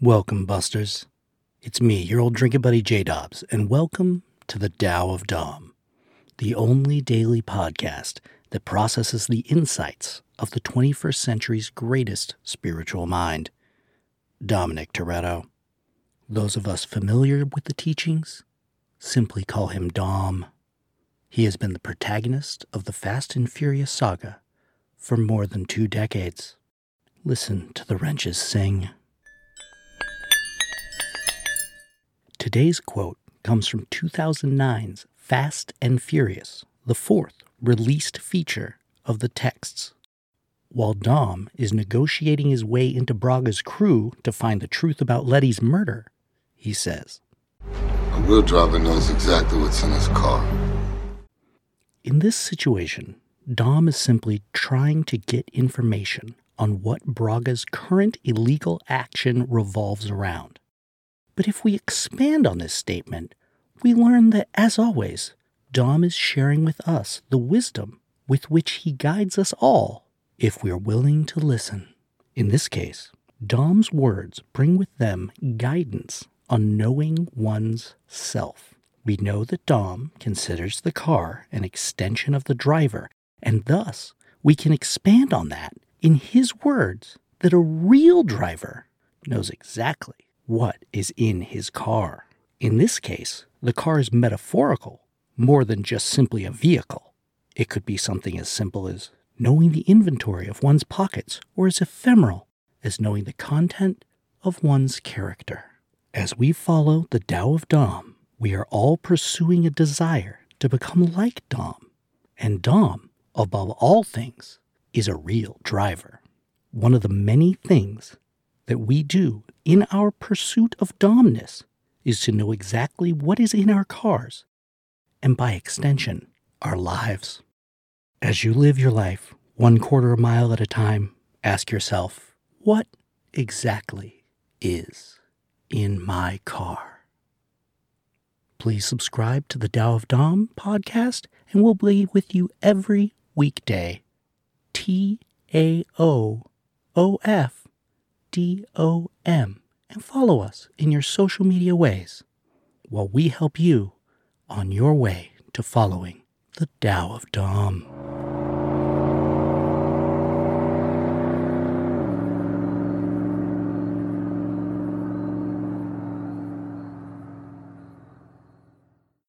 Welcome, Busters. It's me, your old drinking buddy J Dobbs, and welcome to the Tao of Dom, the only daily podcast that processes the insights of the 21st century's greatest spiritual mind, Dominic Toretto. Those of us familiar with the teachings simply call him Dom. He has been the protagonist of the Fast and Furious saga for more than two decades. Listen to the wrenches sing. Today's quote comes from 2009's Fast and Furious, the fourth released feature of the texts. While Dom is negotiating his way into Braga's crew to find the truth about Letty's murder, he says, A real driver knows exactly what's in his car. In this situation, Dom is simply trying to get information on what Braga's current illegal action revolves around. But if we expand on this statement, we learn that, as always, Dom is sharing with us the wisdom with which he guides us all if we're willing to listen. In this case, Dom's words bring with them guidance on knowing one's self. We know that Dom considers the car an extension of the driver, and thus we can expand on that in his words that a real driver knows exactly what is in his car. In this case, the car is metaphorical more than just simply a vehicle. It could be something as simple as knowing the inventory of one's pockets, or as ephemeral as knowing the content of one's character. As we follow the Tao of Dom, we are all pursuing a desire to become like Dom. And Dom, above all things, is a real driver. One of the many things that we do in our pursuit of domness is to know exactly what is in our cars, and by extension, our lives. As you live your life one quarter a mile at a time, ask yourself, what exactly is in my car? Please subscribe to the Tao of Dom podcast, and we'll be with you every weekday. T A O O F D O M and follow us in your social media ways while we help you on your way to following the Tao of Dom.